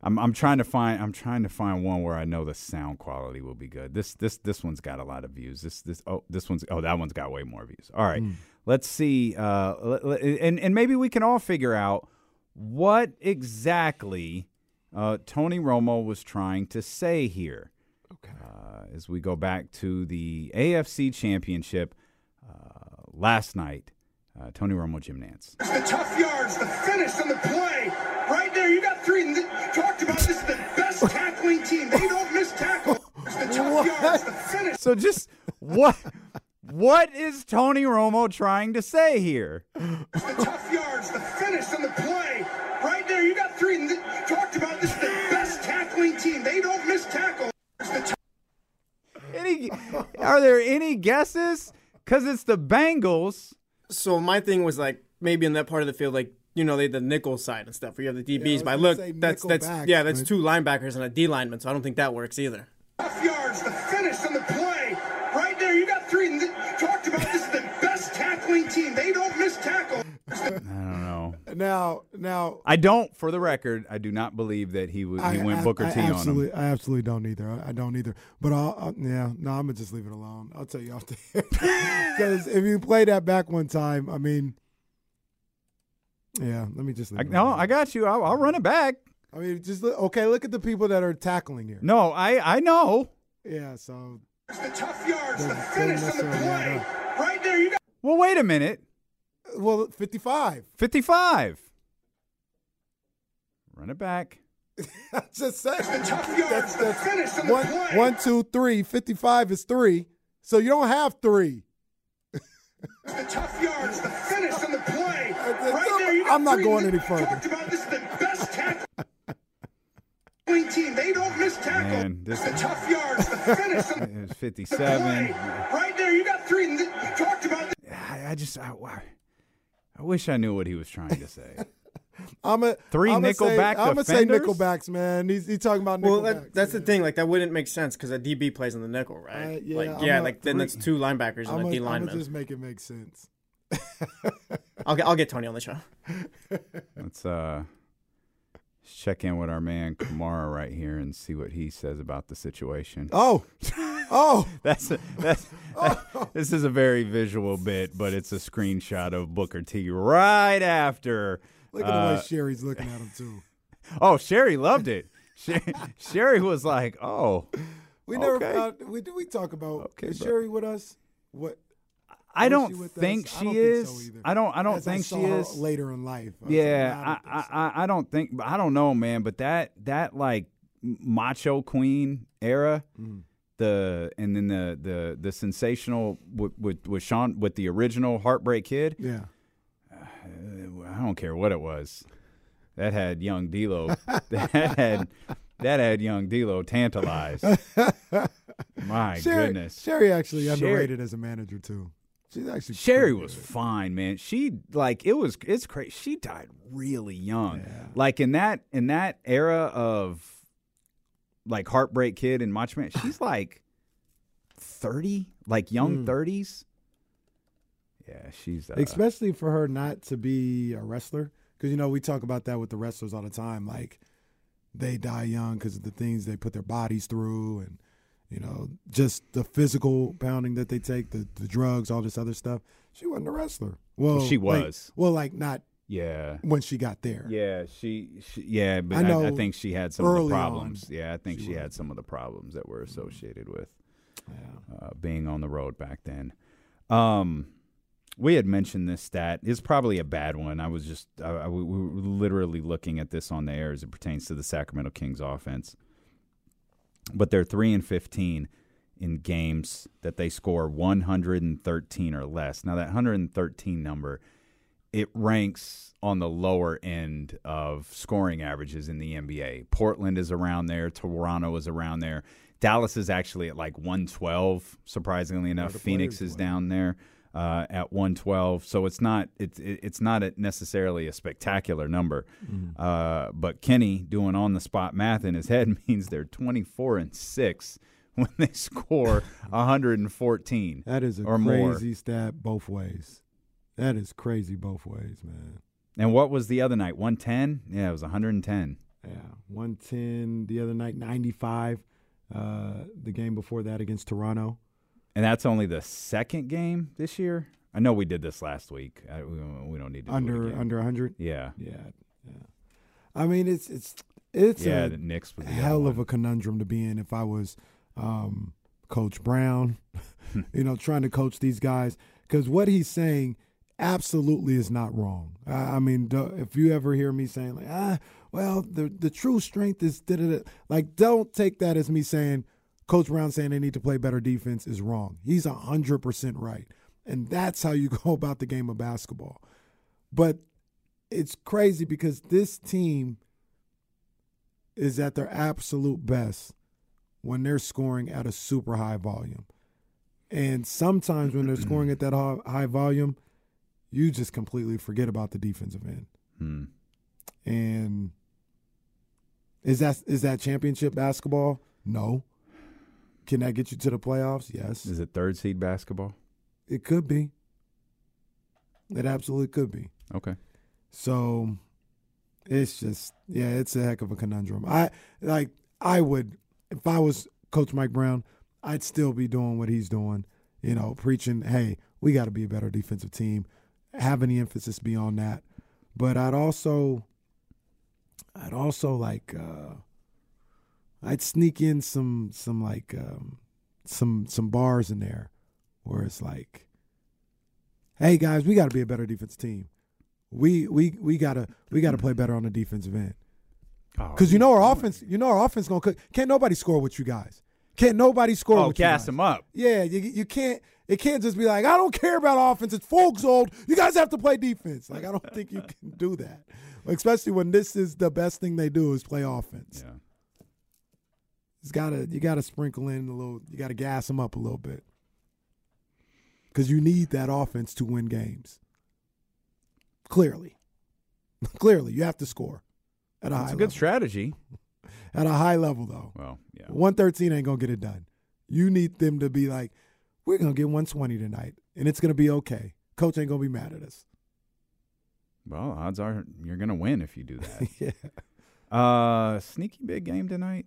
B: I'm I'm trying to find I'm trying to find one where I know the sound quality will be good. This this this one's got a lot of views. This this oh this one's oh that one's got way more views. All right, let's see. Uh, let- let- and and maybe we can all figure out what exactly uh, Tony Romo was trying to say here. Okay. Uh, as we go back to the AFC Championship uh, last night, uh, Tony Romo, Jim Nantz.
K: It's the tough yards, the finish, and the play. Right there, you got three. You talked about this is the best tackling team. They don't miss tackle. It's the tough yards, the finish.
B: So just what what is Tony Romo trying to say here?
K: It's the tough yards, the finish, and the play. Right there, you got three. You talked about this is the best tackling team. They don't miss tackle.
B: Are there any guesses? Because it's the Bengals.
J: So my thing was like maybe in that part of the field, like you know, they had the nickel side and stuff where you have the DBs.
D: was
J: but look, that's that's
D: backs,
J: yeah, that's
D: but-
J: two linebackers and a D lineman. So I don't think that works either.
K: Tough yards, team. They don't miss tackle.
B: I don't know.
D: Now, now
B: I don't, for the record, I do not believe that he was, he
D: I,
B: went
D: I-
B: Booker
D: I
B: T on
D: absolutely,
B: him.
D: I absolutely don't either. I, I don't either. But I'll, I'll, yeah, no, I'm gonna just leave it alone. I'll tell you off the because if you play that back one time, I mean, yeah, let me just. Leave
B: I,
D: it
B: no,
D: alone.
B: I got you. I'll, I'll run it back.
D: I mean, just look, okay. Look at the people that are tackling here.
B: No, I I know.
D: Yeah, so
K: The tough yards, the finish and
D: doesn't
K: the play. Right there, you got
B: Well, wait a minute.
D: well, 55.
B: 55. Run it back.
D: just say
K: the tough yards, the finish and the play.
D: one, two, three. 55 is three, so you don't have three.
K: The tough yards, the finish and the play. Right there, you got
D: I'm not going any further.
K: Talked about this is the best tackling team. They don't miss tackle.
B: Man, this
K: the tough yards, the finish and the
B: it was 57.
K: play. Right there, you got three. You talked about this.
B: I, I just I, I wish I knew what he was trying to say.
D: I'm a
B: Three
D: I'm
B: Nickelback
D: I'm gonna say? Nickelbacks, man. He's, he's talking about
J: Well,
D: Nickelbacks.
J: that, that's the thing. Like that wouldn't make sense because a DB plays in the nickel, right?
D: Uh, yeah,
J: like
D: I'm
J: yeah,
D: a
J: like then
D: three-
J: that's two linebackers
D: I'm
J: and a D
D: gonna
J: lineman.
D: just make it make sense.
J: I'll get I'll get Tony on the show.
B: Let's uh let's check in with our man Kamara right here and see what he says about the situation.
D: Oh, oh,
B: That's a, that's that- this is a very visual bit, but it's a screenshot of Booker T right after.
D: look at the
B: uh,
D: way Sherri's looking at him too.
B: oh, Sherri loved it. Sher- Sherri was like, "Oh,
D: We never
B: Okay.
D: found. We did we talk about
B: Okay,
D: is
B: bro.
D: Sherri with us? What?
B: I don't
D: she with us?
B: think
D: I
B: she
D: don't
B: is.
D: Think so.
B: I don't. I don't
D: As
B: think
D: saw
B: she is.
D: later in life. I like,
B: Yeah,
D: I don't
B: I, I, I, I don't think. I don't know, man. But that that like macho queen era,
D: Mm.
B: The and then the the the sensational with with, with Shawn with the original Heartbreak Kid.
D: Yeah.
B: Uh, I don't care what it was. That had young D'Lo. that had that had young D'Lo tantalized. My
D: Sherri,
B: goodness,
D: Sherri actually
B: Sherri-
D: underrated as a manager too. She's actually Sherri
B: was
D: good.
B: fine, man. She like it was it's crazy. She died really young. Like in that in that era of like Heartbreak Kid and Macho Man, she's like 30, like young
D: Mm.
B: 30s. Yeah, she's uh,
D: especially for her not to be a wrestler because you know we talk about that with the wrestlers all the time like they die young because of the things they put their bodies through and you know just the physical pounding that they take the, the drugs all this other stuff she wasn't a wrestler well
B: She
D: like-
B: was.
D: well like not
B: yeah.
D: when she got there
B: Yeah, she, she yeah, but
D: I
B: I, I, think she had some of the
D: on
B: problems. yeah, I think
D: she
B: she.
D: Mm-hmm.
B: had some of the problems that were associated with uh, being on the road back then. Um, we had mentioned this stat. It's probably a bad one. I was just I, I- we we were literally looking at this on the air as it pertains to the Sacramento Kings offense. But they're three and fifteen in games that they score 113 or less. Now that 113 number it ranks on the lower end of scoring averages in the NBA. Portland is around there, Toronto is around there. Dallas is actually at like 112, surprisingly enough. Phoenix is down there uh, at 112. So it's not it's it's not a necessarily a spectacular number.
D: Mm-hmm.
B: Uh, but Kenny doing on the spot math in his head means they're 24 and 6 when they score 114
D: that is a
B: or
D: crazy
B: more.
D: stat both ways that is crazy both ways man
B: And what was the other night? 110? Yeah, it was 110.
D: yeah 110 the other night 95 uh the game before that against toronto
B: And that's only the second game this year. I know we did this last week. I, we, don't- we don't need to do it
D: under under 100
B: Yeah,
D: Yeah, yeah. I mean, it's it's it's
B: yeah.
D: a
B: the Knicks was the
D: hell of a conundrum to be in. If I was um, Coach Brown, you know, trying to coach these guys, because what he's saying absolutely is not wrong. I, mean, if you ever hear me saying like, ah, well, the the true strength is da da da, like, don't take that as me saying Coach Brown saying they need to play better defense is wrong. He's hundred percent right, and that's how you go about the game of basketball. But it's crazy because this team is at their absolute best when they're scoring at a super high volume. And sometimes when they're scoring at that high volume, you just completely forget about the defensive end.
B: Hmm.
D: And is that is that championship basketball? No. Can that get you to the playoffs? Yes.
B: Is it third seed basketball?
D: It could be. It absolutely could be.
B: Okay.
D: So it's just yeah, it's a heck of a conundrum. I like I would if I was Coach Mike Brown, I'd still be doing what he's doing, you know, preaching, hey, we got to be a better defensive team, having any emphasis beyond that. But I'd also I'd also like uh I'd sneak in some some like um some some bars in there where it's like hey guys, we got to be a better defense team. We we we gotta we gotta play better on the defensive end.
B: Oh,
D: Because you know our offense, you know our offense gonna cook. Can't nobody score with you guys. Can't nobody score
B: Oh,
D: with
B: gas
D: you guys.
B: them up.
D: Yeah, you, you can't. It can't just be like I don't care about offense. It's folks old. You guys have to play defense. Like I don't think you can do that, especially when this is the best thing they do is play offense.
B: Yeah.
D: It's gotta you gotta sprinkle in a little. You gotta gas them up a little bit because you need that offense to win games. Clearly, clearly you have to score at a
B: It's
D: high
B: a good
D: level.
B: strategy.
D: At a high level, though.
B: Well, yeah.
D: 113 ain't going to get it done. You need them to be like, we're going to get 120 tonight, and it's going to be okay. Coach ain't going to be mad at us.
B: Well, odds are you're going to win if you do that.
D: yeah.
B: Uh, sneaky big game tonight.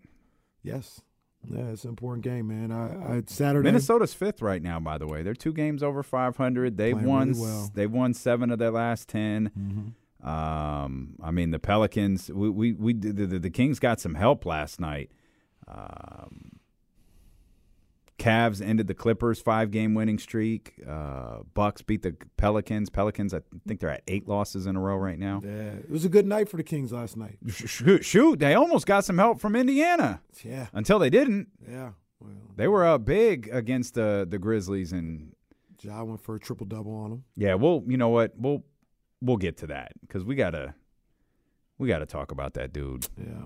D: Yes. Yeah, it's an important game, man. I, I Saturday.
B: Minnesota's fifth right now. By the way, they're two games over 500. They've
D: Playing
B: won.
D: really well.
B: They've won seven of their last 10
D: Mhm.
B: Um, I mean the Pelicans. We we, we the, the, the Kings got some help last night. Um, Cavs ended the Clippers five game winning streak. Uh, Bucks beat the Pelicans. Pelicans, I think they're at eight losses in a row right now.
D: Yeah, it was a good night for the Kings last night.
B: Shoot, shoot, they almost got some help from Indiana.
D: Yeah.
B: Until they didn't.
D: Yeah. Well,
B: They were up big against the the Grizzlies and
D: Ja went for a triple double on them.
B: yeah, we'll you know what we'll we'll get to that because we gotta we gotta talk about that dude.
D: Yeah.